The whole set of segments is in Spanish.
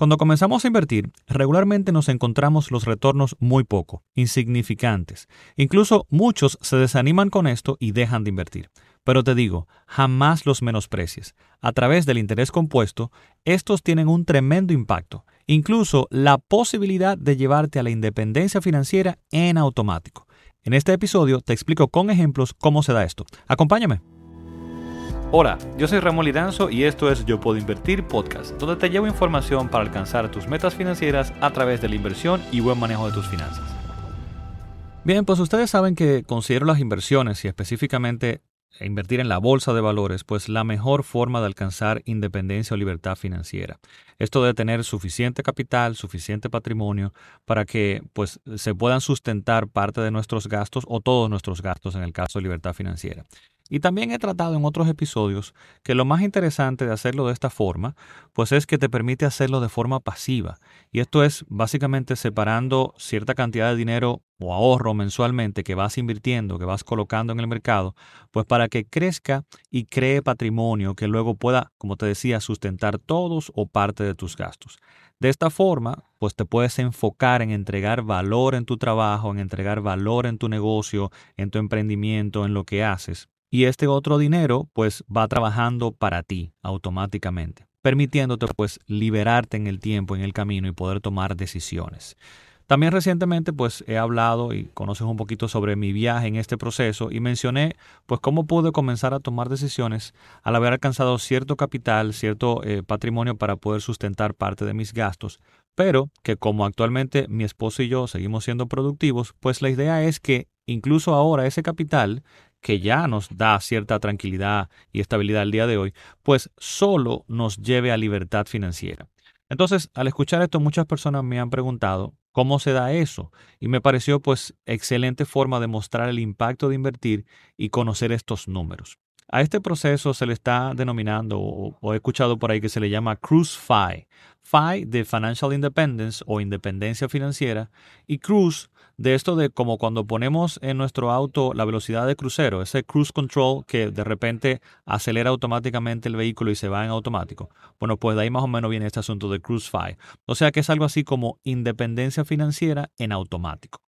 Cuando comenzamos a invertir, regularmente nos encontramos los retornos muy poco, insignificantes. Incluso muchos se desaniman con esto y dejan de invertir. Pero te digo, jamás los menosprecies. A través del interés compuesto, estos tienen un tremendo impacto, incluso la posibilidad de llevarte a la independencia financiera en automático. En este episodio te explico con ejemplos cómo se da esto. Acompáñame. Hola, yo soy Ramón Lidanzo y esto es Yo Puedo Invertir Podcast, donde te llevo información para alcanzar tus metas financieras a través de la inversión y buen manejo de tus finanzas. Bien, pues ustedes saben que considero las inversiones y específicamente invertir en la bolsa de valores, pues la mejor forma de alcanzar independencia o libertad financiera. Esto de tener suficiente capital, suficiente patrimonio para que pues se puedan sustentar parte de nuestros gastos o todos nuestros gastos en el caso de libertad financiera. Y también he tratado en otros episodios que lo más interesante de hacerlo de esta forma, pues es que te permite hacerlo de forma pasiva. Y esto es básicamente separando cierta cantidad de dinero o ahorro mensualmente que vas invirtiendo, que vas colocando en el mercado, pues para que crezca y cree patrimonio que luego pueda, como te decía, sustentar todos o parte de tus gastos. De esta forma, pues te puedes enfocar en entregar valor en tu trabajo, en entregar valor en tu negocio, en tu emprendimiento, en lo que haces y este otro dinero pues va trabajando para ti automáticamente, permitiéndote pues liberarte en el tiempo, en el camino y poder tomar decisiones. También recientemente pues he hablado y conoces un poquito sobre mi viaje en este proceso y mencioné pues cómo pude comenzar a tomar decisiones al haber alcanzado cierto capital, cierto eh, patrimonio para poder sustentar parte de mis gastos, pero que como actualmente mi esposo y yo seguimos siendo productivos, pues la idea es que incluso ahora ese capital que ya nos da cierta tranquilidad y estabilidad al día de hoy, pues solo nos lleve a libertad financiera. Entonces, al escuchar esto, muchas personas me han preguntado cómo se da eso y me pareció pues excelente forma de mostrar el impacto de invertir y conocer estos números. A este proceso se le está denominando, o, he escuchado por ahí que se le llama Cruise FI. FI de Financial Independence o independencia financiera y Cruise de esto de como cuando ponemos en nuestro auto la velocidad de crucero, ese cruise control que de repente acelera automáticamente el vehículo y se va en automático. Bueno, pues de ahí más o menos viene este asunto de Cruise FI. O sea que es algo así como independencia financiera en automático.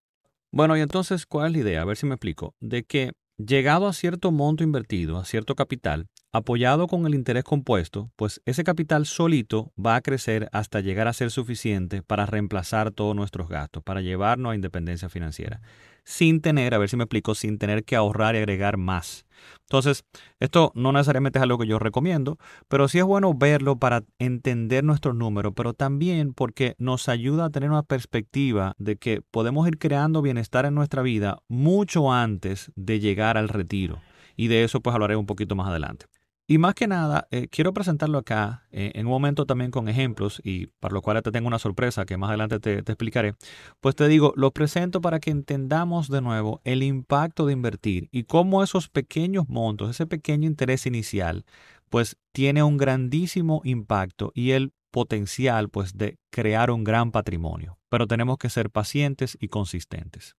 Bueno, y entonces, ¿cuál es la idea? A ver si me explico. De que Llegado a cierto monto invertido, a cierto capital, apoyado con el interés compuesto, pues ese capital solito va a crecer hasta llegar a ser suficiente para reemplazar todos nuestros gastos, para llevarnos a independencia financiera sin tener, a ver si me explico, sin tener que ahorrar y agregar más. Entonces, esto no necesariamente es algo que yo recomiendo, pero sí es bueno verlo para entender nuestros números, pero también porque nos ayuda a tener una perspectiva de que podemos ir creando bienestar en nuestra vida mucho antes de llegar al retiro. Y de eso pues hablaré un poquito más adelante. Y más que nada, eh, quiero presentarlo acá eh, en un momento también con ejemplos y para lo cual te tengo una sorpresa que más adelante te, te, explicaré. Pues te digo, lo presento para que entendamos de nuevo el impacto de invertir y cómo esos pequeños montos, ese pequeño interés inicial, pues tiene un grandísimo impacto y el potencial pues de crear un gran patrimonio. Pero tenemos que ser pacientes y consistentes.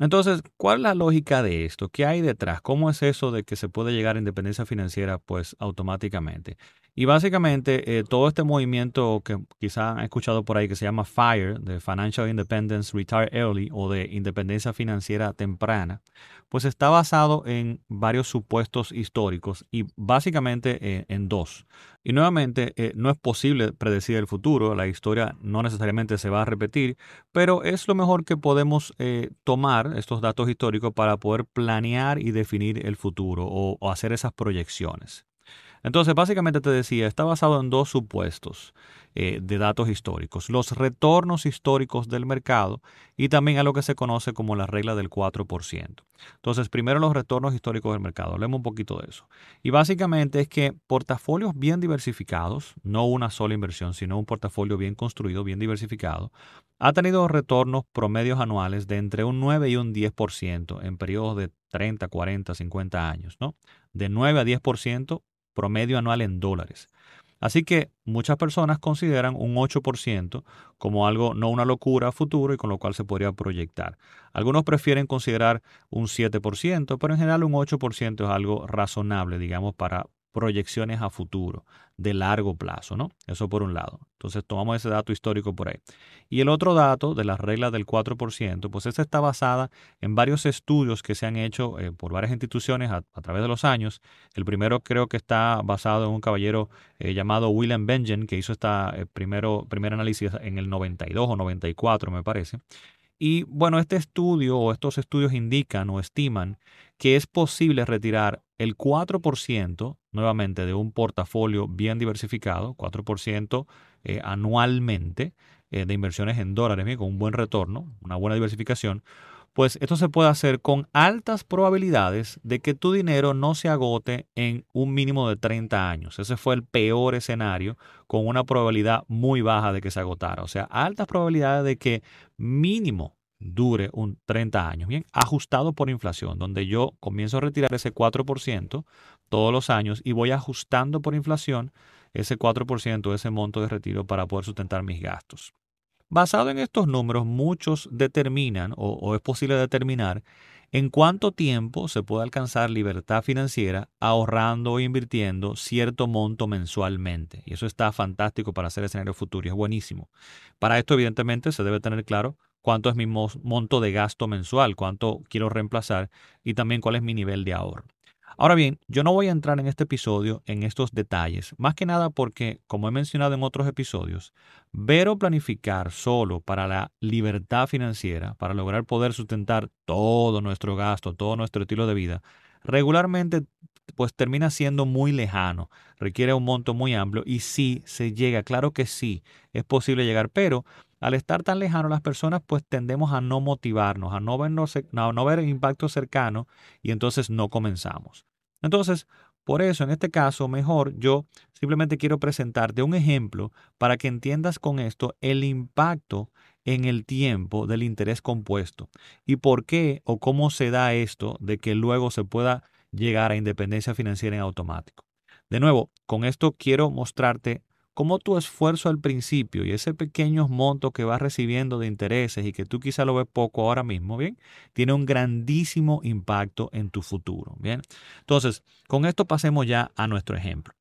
Entonces, ¿cuál es la lógica de esto? ¿Qué hay detrás? ¿Cómo es eso de que se puede llegar a independencia financiera pues automáticamente? Y básicamente eh, todo este movimiento que quizá han escuchado por ahí que se llama FIRE, de Financial Independence Retire Early o de Independencia Financiera Temprana, pues está basado en varios supuestos históricos y básicamente eh, en dos. Y nuevamente, eh, no es posible predecir el futuro, la historia no necesariamente se va a repetir, pero es lo mejor que podemos tomar estos datos históricos para poder planear y definir el futuro o hacer esas proyecciones. Entonces, básicamente te decía, está basado en dos supuestos eh, de datos históricos, los retornos históricos del mercado y también a lo que se conoce como la regla del 4%. Entonces, primero los retornos históricos del mercado, hablemos un poquito de eso. Y básicamente es que portafolios bien diversificados, no una sola inversión, sino un portafolio bien construido, bien diversificado, ha tenido retornos promedios anuales de entre un 9 y un 10% en periodos de 30, 40, 50 años, ¿no? De 9 a 10% promedio anual en dólares. Así que muchas personas consideran un 8% como algo, no una locura a futuro y con lo cual se podría proyectar. Algunos prefieren considerar un 7%, pero en general un 8% es algo razonable, digamos, para proyecciones a futuro de largo plazo, ¿no? Eso por un lado. Entonces tomamos ese dato histórico por ahí. Y el otro dato de la regla del 4%, pues esta está basada en varios estudios que se han hecho eh, por varias instituciones a, través de los años. El primero creo que está basado en un caballero eh, llamado William Benjen, que hizo esta eh, primero, primer análisis en el 92 o 94, me parece. Y bueno, este estudio o estos estudios indican o estiman que es posible retirar el 4% nuevamente de un portafolio bien diversificado, 4% eh, anualmente eh, de inversiones en dólares, con un buen retorno, una buena diversificación, pues esto se puede hacer con altas probabilidades de que tu dinero no se agote en un mínimo de 30 años. Ese fue el peor escenario con una probabilidad muy baja de que se agotara. O sea, altas probabilidades de que mínimo dure un 30 años, bien, ajustado por inflación, donde yo comienzo a retirar ese 4% todos los años y voy ajustando por inflación ese 4% de ese monto de retiro para poder sustentar mis gastos. Basado en estos números, muchos determinan o, es posible determinar en cuánto tiempo se puede alcanzar libertad financiera ahorrando o invirtiendo cierto monto mensualmente. Y eso está fantástico para hacer escenario futuro y es buenísimo. Para esto, evidentemente, se debe tener claro cuánto es mi monto de gasto mensual, cuánto quiero reemplazar y también cuál es mi nivel de ahorro. Ahora bien, yo no voy a entrar en este episodio en estos detalles, más que nada porque, como he mencionado en otros episodios, ver o planificar solo para la libertad financiera, para lograr poder sustentar todo nuestro gasto, todo nuestro estilo de vida, regularmente pues termina siendo muy lejano, requiere un monto muy amplio y sí se llega, claro que sí, es posible llegar, pero al estar tan lejano las personas pues tendemos a no motivarnos, a no, ver el impacto cercano y entonces no comenzamos. Entonces, por eso en este caso mejor yo simplemente quiero presentarte un ejemplo para que entiendas con esto el impacto en el tiempo del interés compuesto y por qué o cómo se da esto de que luego se pueda llegar a independencia financiera en automático. De nuevo, con esto quiero mostrarte cómo tu esfuerzo al principio y ese pequeño monto que vas recibiendo de intereses y que tú quizá lo ves poco ahora mismo, ¿bien? Tiene un grandísimo impacto en tu futuro, ¿bien? Entonces, con esto pasemos ya a nuestro ejemplo.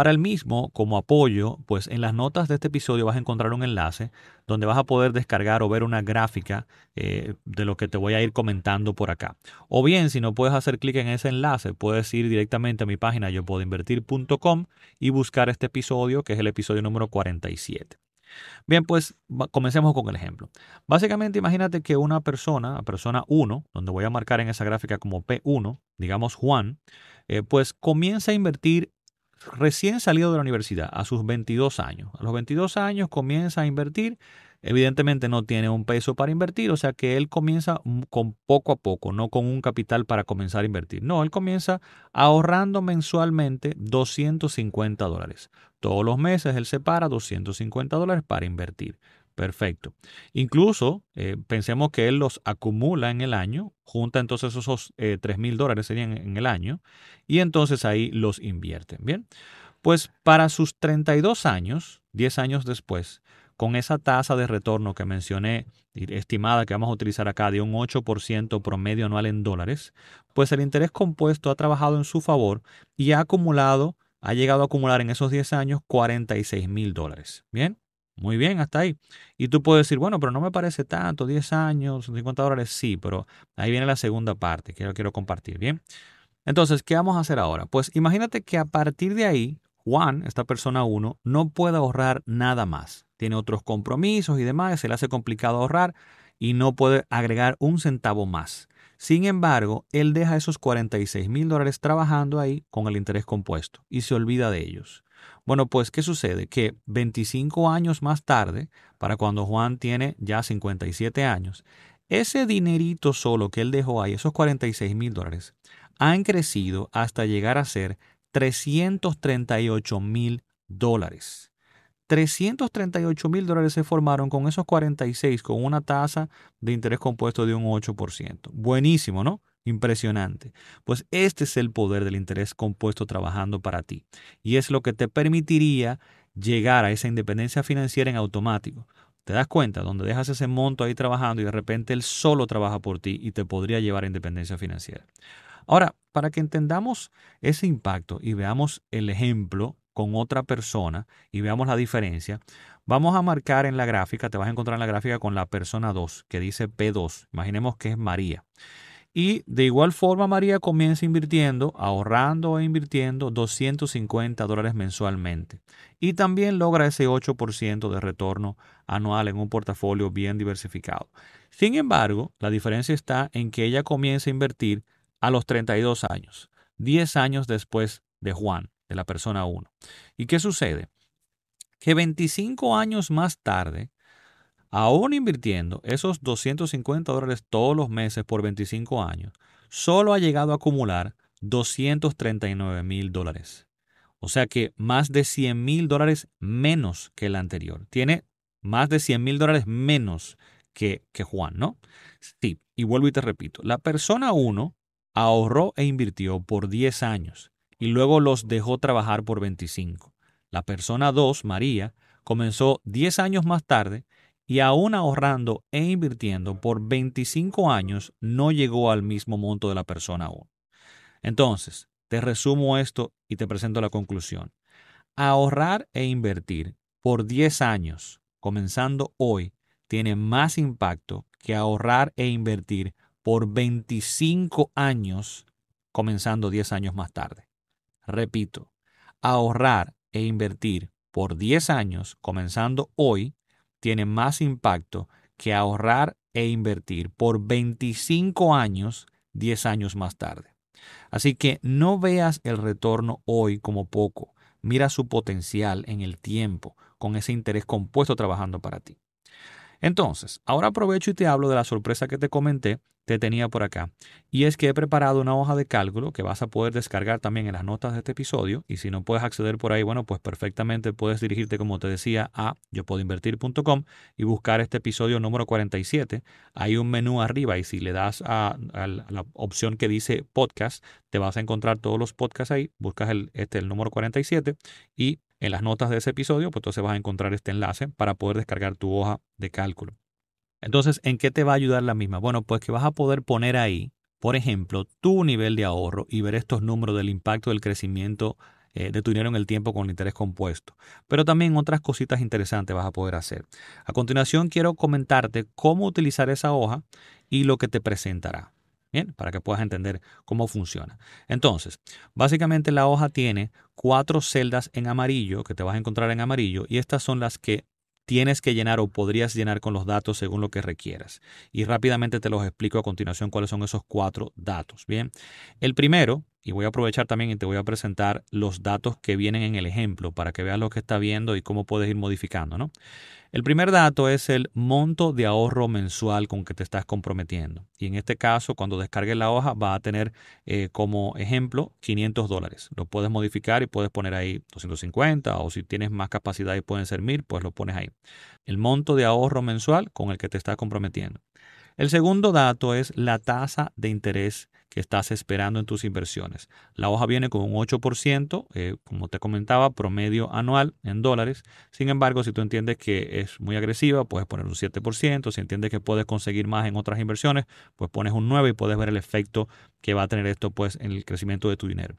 Para el mismo, como apoyo, pues en las notas de este episodio vas a encontrar un enlace donde vas a poder descargar o ver una gráfica eh, de lo que te voy a ir comentando por acá. O bien, si no puedes hacer clic en ese enlace, puedes ir directamente a mi página yo puedo invertir.com y buscar este episodio, que es el episodio número 47. Bien, pues comencemos con el ejemplo. Básicamente, imagínate que una persona, persona 1, donde voy a marcar en esa gráfica como P1, digamos Juan, eh, pues comienza a invertir recién salido de la universidad, a sus 22 años. A los 22 años comienza a invertir. Evidentemente no tiene un peso para invertir, o sea que él comienza con poco a poco, no con un capital para comenzar a invertir. No, él comienza ahorrando mensualmente 250 dólares. Todos los meses él separa 250 dólares para invertir. Perfecto. Incluso eh, pensemos que él los acumula en el año, junta entonces esos eh, 3 mil dólares serían en el año, y entonces ahí los invierte. Bien, pues para sus 32 años, 10 años después, con esa tasa de retorno que mencioné, estimada que vamos a utilizar acá de un 8% promedio anual en dólares, pues el interés compuesto ha trabajado en su favor y ha acumulado, ha llegado a acumular en esos 10 años 46 mil dólares. Bien, muy bien, hasta ahí. Y tú puedes decir, bueno, pero no me parece tanto, 10 años, 50 dólares, sí, pero ahí viene la segunda parte que yo quiero compartir, ¿bien? Entonces, ¿qué vamos a hacer ahora? Pues imagínate que a partir de ahí, Juan, esta persona 1, no puede ahorrar nada más. Tiene otros compromisos y demás, se le hace complicado ahorrar y no puede agregar un centavo más. Sin embargo, él deja esos 46 mil dólares trabajando ahí con el interés compuesto y se olvida de ellos. Bueno, pues, ¿qué sucede? Que 25 años más tarde, para cuando Juan tiene ya 57 años, ese dinerito solo que él dejó ahí, esos 46 mil dólares, han crecido hasta llegar a ser 338 mil dólares. 338 mil dólares se formaron con esos 46, con una tasa de interés compuesto de un 8%. Buenísimo, ¿no? Impresionante. Pues este es el poder del interés compuesto trabajando para ti. Y es lo que te permitiría llegar a esa independencia financiera en automático. ¿Te das cuenta? Donde dejas ese monto ahí trabajando y de repente él solo trabaja por ti y te podría llevar a independencia financiera. Ahora, para que entendamos ese impacto y veamos el ejemplo con otra persona y veamos la diferencia, vamos a marcar en la gráfica, te vas a encontrar en la gráfica con la persona 2, que dice P2. Imaginemos que es María. Y de igual forma María comienza invirtiendo, ahorrando e invirtiendo 250 dólares mensualmente. Y también logra ese 8% de retorno anual en un portafolio bien diversificado. Sin embargo, la diferencia está en que ella comienza a invertir a los 32 años, 10 años después de Juan, de la persona 1. ¿Y qué sucede? Que 25 años más tarde, aún invirtiendo esos 250 dólares todos los meses por 25 años, solo ha llegado a acumular 239 mil dólares. O sea que más de 100 mil dólares menos que el anterior. Tiene más de 100 mil dólares menos que, que Juan, ¿no? Sí, y vuelvo y te repito, la persona 1 ahorró e invirtió por 10 años y luego los dejó trabajar por 25. La persona 2, María, comenzó 10 años más tarde y aún ahorrando e invirtiendo por 25 años no llegó al mismo monto de la persona 1. Entonces, te resumo esto y te presento la conclusión. Ahorrar e invertir por 10 años, comenzando hoy, tiene más impacto que ahorrar e invertir por 25 años, comenzando 10 años más tarde. Repito, ahorrar e invertir por 10 años, comenzando hoy, tiene más impacto que ahorrar e invertir por 25 años 10 años más tarde. Así que no veas el retorno hoy como poco, mira su potencial en el tiempo con ese interés compuesto trabajando para ti. Entonces, ahora aprovecho y te hablo de la sorpresa que te comenté te tenía por acá. Y es que he preparado una hoja de cálculo que vas a poder descargar también en las notas de este episodio. Y si no puedes acceder por ahí, bueno, pues perfectamente puedes dirigirte, como te decía, a yo puedo invertir.com y buscar este episodio número 47. Hay un menú arriba y si le das a, la opción que dice podcast, te vas a encontrar todos los podcasts ahí. Buscas el, este, el número 47 y en las notas de ese episodio, pues entonces vas a encontrar este enlace para poder descargar tu hoja de cálculo. Entonces, ¿en qué te va a ayudar la misma? Bueno, pues que vas a poder poner ahí, por ejemplo, tu nivel de ahorro y ver estos números del impacto del crecimiento eh, de tu dinero en el tiempo con interés compuesto. Pero también otras cositas interesantes vas a poder hacer. A continuación, quiero comentarte cómo utilizar esa hoja y lo que te presentará. Bien, para que puedas entender cómo funciona. Entonces, básicamente la hoja tiene cuatro celdas en amarillo que te vas a encontrar en amarillo y estas son las que tienes que llenar o podrías llenar con los datos según lo que requieras. Y rápidamente te los explico a continuación cuáles son esos cuatro datos. Bien, el primero, y voy a aprovechar también y te voy a presentar los datos que vienen en el ejemplo para que veas lo que está viendo y cómo puedes ir modificando, ¿no? El primer dato es el monto de ahorro mensual con que te estás comprometiendo. Y en este caso, cuando descargues la hoja, va a tener eh, como ejemplo 500 dólares. Lo puedes modificar y puedes poner ahí 250 o si tienes más capacidad y pueden ser 1000, pues lo pones ahí. El monto de ahorro mensual con el que te estás comprometiendo. El segundo dato es la tasa de interés que estás esperando en tus inversiones. La hoja viene con un 8%, eh, como te comentaba, promedio anual en dólares. Sin embargo, si tú entiendes que es muy agresiva, puedes poner un 7%. Si entiendes que puedes conseguir más en otras inversiones, pues pones un 9 y puedes ver el efecto que va a tener esto pues, en el crecimiento de tu dinero.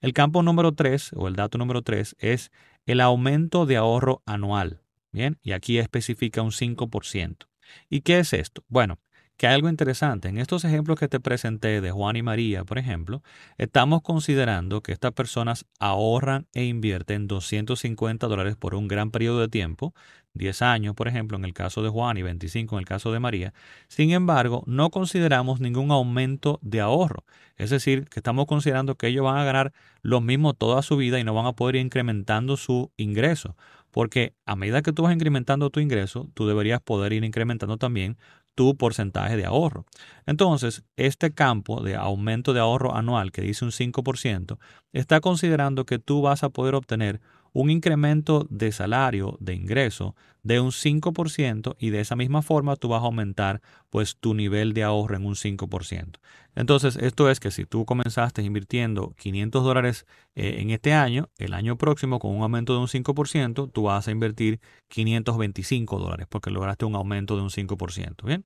El campo número 3 o el dato número 3 es el aumento de ahorro anual. Bien, y aquí especifica un 5%. ¿Y qué es esto? Bueno, que hay algo interesante. En estos ejemplos que te presenté de Juan y María, por ejemplo, estamos considerando que estas personas ahorran e invierten 250 dólares por un gran periodo de tiempo, 10 años, por ejemplo, en el caso de Juan y 25 en el caso de María. Sin embargo, no consideramos ningún aumento de ahorro. Es decir, que estamos considerando que ellos van a ganar lo mismo toda su vida y no van a poder ir incrementando su ingreso. Porque a medida que tú vas incrementando tu ingreso, tú deberías poder ir incrementando también tu porcentaje de ahorro. Entonces, este campo de aumento de ahorro anual que dice un 5%, está considerando que tú vas a poder obtener un incremento de salario, de ingreso, de un 5% y de esa misma forma tú vas a aumentar pues tu nivel de ahorro en un 5%. Entonces, esto es que si tú comenzaste invirtiendo 500 dólares eh, en este año, el año próximo con un aumento de un 5%, tú vas a invertir 525 dólares porque lograste un aumento de un 5%. Bien.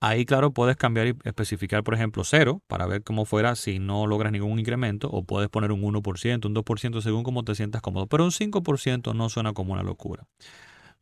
Ahí, claro, puedes cambiar y especificar, por ejemplo, cero para ver cómo fuera si no logras ningún incremento, o puedes poner un 1%, un 2% según cómo te sientas cómodo, pero un 5% no suena como una locura.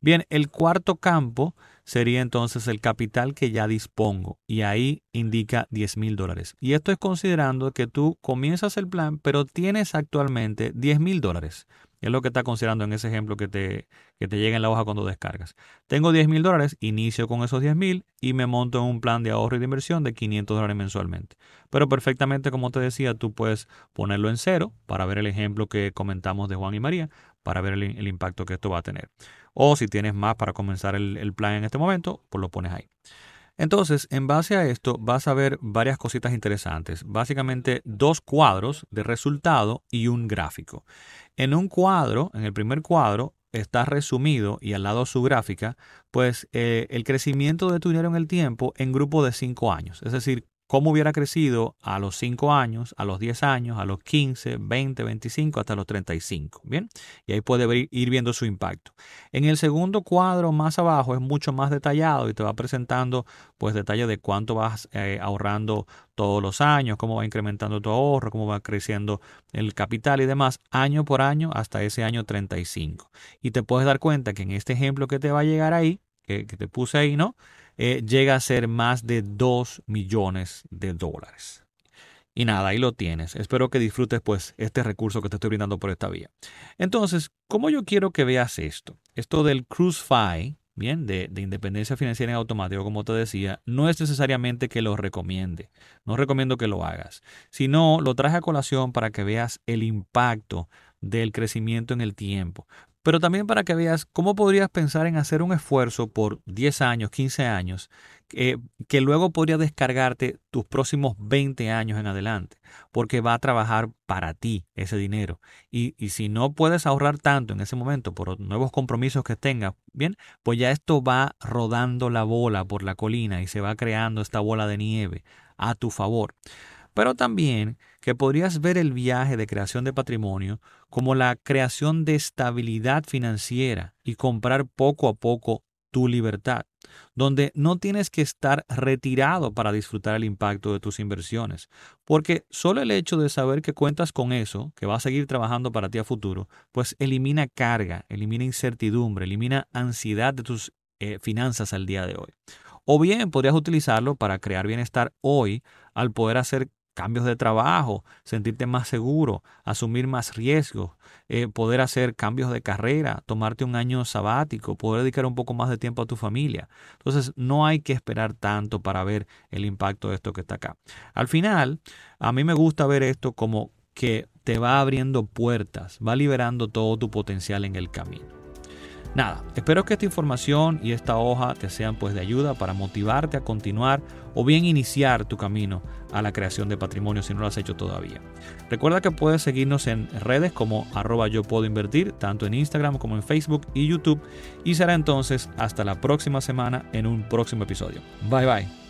Bien, el cuarto campo sería entonces el capital que ya dispongo y ahí indica 10 mil dólares. Y esto es considerando que tú comienzas el plan, pero tienes actualmente 10 mil dólares. Es lo que está considerando en ese ejemplo que te, que te llega en la hoja cuando descargas. Tengo 10 mil dólares, inicio con esos 10 mil y me monto en un plan de ahorro y de inversión de 500 dólares mensualmente. Pero perfectamente, como te decía, tú puedes ponerlo en cero para ver el ejemplo que comentamos de Juan y María, para ver el, impacto que esto va a tener. O si tienes más para comenzar el, plan en este momento, pues lo pones ahí. Entonces, en base a esto, vas a ver varias cositas interesantes. Básicamente, dos cuadros de resultado y un gráfico. En un cuadro, en el primer cuadro, está resumido y al lado su gráfica, pues eh, el crecimiento de tu dinero en el tiempo en grupo de cinco años. Es decir, cómo hubiera crecido a los 5 años, a los 10 años, a los 15, 20, 25, hasta los 35. Bien, y ahí puede ir viendo su impacto. En el segundo cuadro más abajo es mucho más detallado y te va presentando pues detalles de cuánto vas eh, ahorrando todos los años, cómo va incrementando tu ahorro, cómo va creciendo el capital y demás, año por año hasta ese año 35. Y te puedes dar cuenta que en este ejemplo que te va a llegar ahí, que, que te puse ahí, ¿no? Eh, llega a ser más de 2 millones de dólares. Y nada, ahí lo tienes. Espero que disfrutes pues este recurso que te estoy brindando por esta vía. Entonces, ¿cómo yo quiero que veas esto? Esto del CruiseFi, bien, de, de, independencia financiera en automático, como te decía, no es necesariamente que lo recomiende. No recomiendo que lo hagas, sino lo traje a colación para que veas el impacto del crecimiento en el tiempo pero también para que veas cómo podrías pensar en hacer un esfuerzo por 10 años, 15 años, que luego podría descargarte tus próximos 20 años en adelante, porque va a trabajar para ti ese dinero. Y, y si no puedes ahorrar tanto en ese momento por nuevos compromisos que tengas, bien, pues ya esto va rodando la bola por la colina y se va creando esta bola de nieve a tu favor pero también que podrías ver el viaje de creación de patrimonio como la creación de estabilidad financiera y comprar poco a poco tu libertad, donde no tienes que estar retirado para disfrutar el impacto de tus inversiones, porque solo el hecho de saber que cuentas con eso, que va a seguir trabajando para ti a futuro, pues elimina carga, elimina incertidumbre, elimina ansiedad de tus eh, finanzas al día de hoy. O bien podrías utilizarlo para crear bienestar hoy al poder hacer cambios de trabajo, sentirte más seguro, asumir más riesgos, eh, poder hacer cambios de carrera, tomarte un año sabático, poder dedicar un poco más de tiempo a tu familia. Entonces, no hay que esperar tanto para ver el impacto de esto que está acá. Al final, a mí me gusta ver esto como que te va abriendo puertas, va liberando todo tu potencial en el camino. Nada, espero que esta información y esta hoja te sean pues de ayuda para motivarte a continuar o bien iniciar tu camino a la creación de patrimonio si no lo has hecho todavía. Recuerda que puedes seguirnos en redes como arroba yo puedo invertir, tanto en Instagram como en Facebook y YouTube. Y será entonces hasta la próxima semana en un próximo episodio. Bye bye.